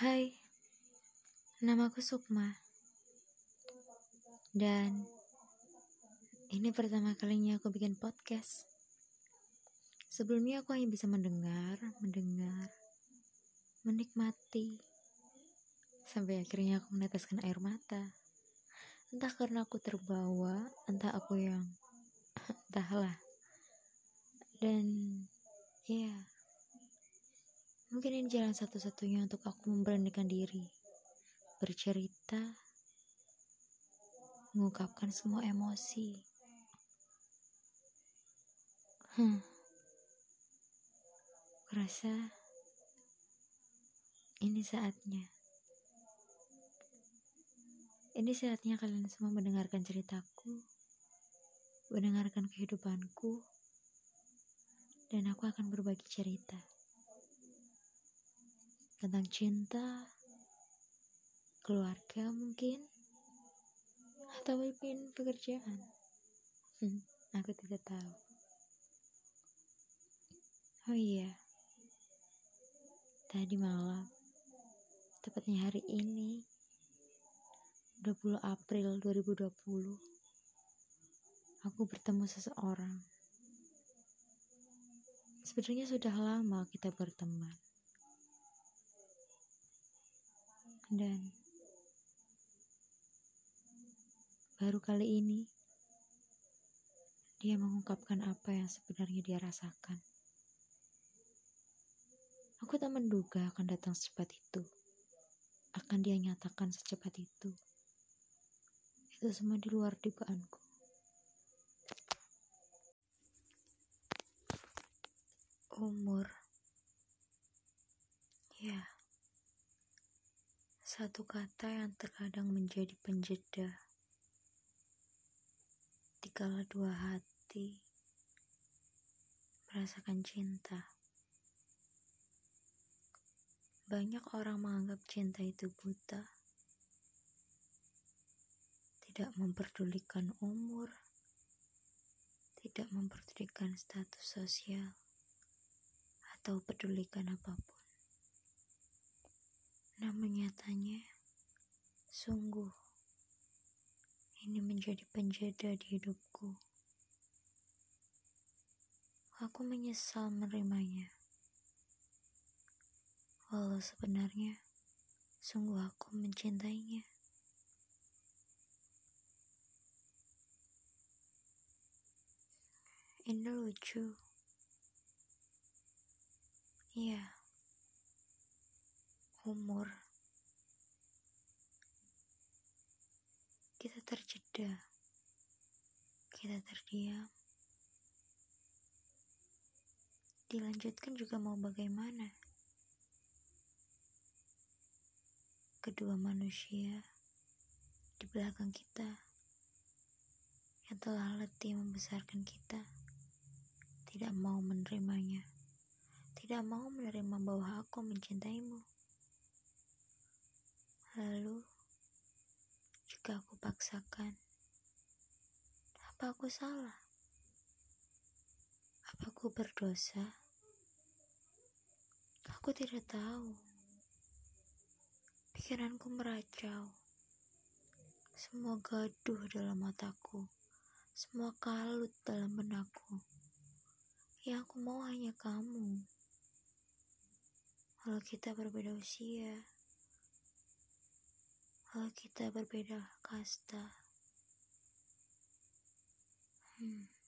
Hai, namaku Sukma. Dan ini pertama kalinya aku bikin podcast. Sebelumnya aku hanya bisa mendengar, mendengar, menikmati. Sampai akhirnya aku meneteskan air mata. Entah karena aku terbawa, entah aku yang entahlah. Dan ya, mungkin ini jalan satu-satunya untuk aku memberanikan diri, bercerita, mengungkapkan semua emosi. Hmm. Kurasa ini saatnya. Ini saatnya kalian semua mendengarkan ceritaku, mendengarkan kehidupanku, dan aku akan berbagi cerita tentang cinta, keluarga mungkin, atau mungkin pekerjaan. Hmm, aku tidak tahu. Oh iya, tadi malam, tepatnya hari ini, 20 April 2020, aku bertemu seseorang. Sebenarnya sudah lama kita berteman. Dan baru kali ini dia mengungkapkan apa yang sebenarnya dia rasakan. Aku tak menduga akan datang secepat itu. Akan dia nyatakan secepat itu. Itu semua di luar dugaanku. Umur. Ya. Satu kata yang terkadang menjadi penjeda. Dikala dua hati merasakan cinta. Banyak orang menganggap cinta itu buta tidak memperdulikan umur, tidak memperdulikan status sosial, atau pedulikan apa pun. Namun nyatanya, sungguh, ini menjadi penjeda di hidupku. Aku menyesal menerimanya. Walau sebenarnya, sungguh aku mencintainya. Ini lucu. Iya. Umur. Kita terjeda. Kita terdiam. Dilanjutkan juga mau bagaimana? Kedua manusia di belakang kita yang telah letih membesarkan kita tidak mau menerimanya, tidak mau menerima bahwa aku mencintaimu. Jika aku paksakan, apa aku salah? Apa aku berdosa? Aku tidak tahu. Pikiranku meracau. Semua gaduh dalam mataku. Semua kalut dalam benakku. Yang aku mau hanya kamu. Kalau kita berbeda usia, kalau kita berbeda kasta. Hmm.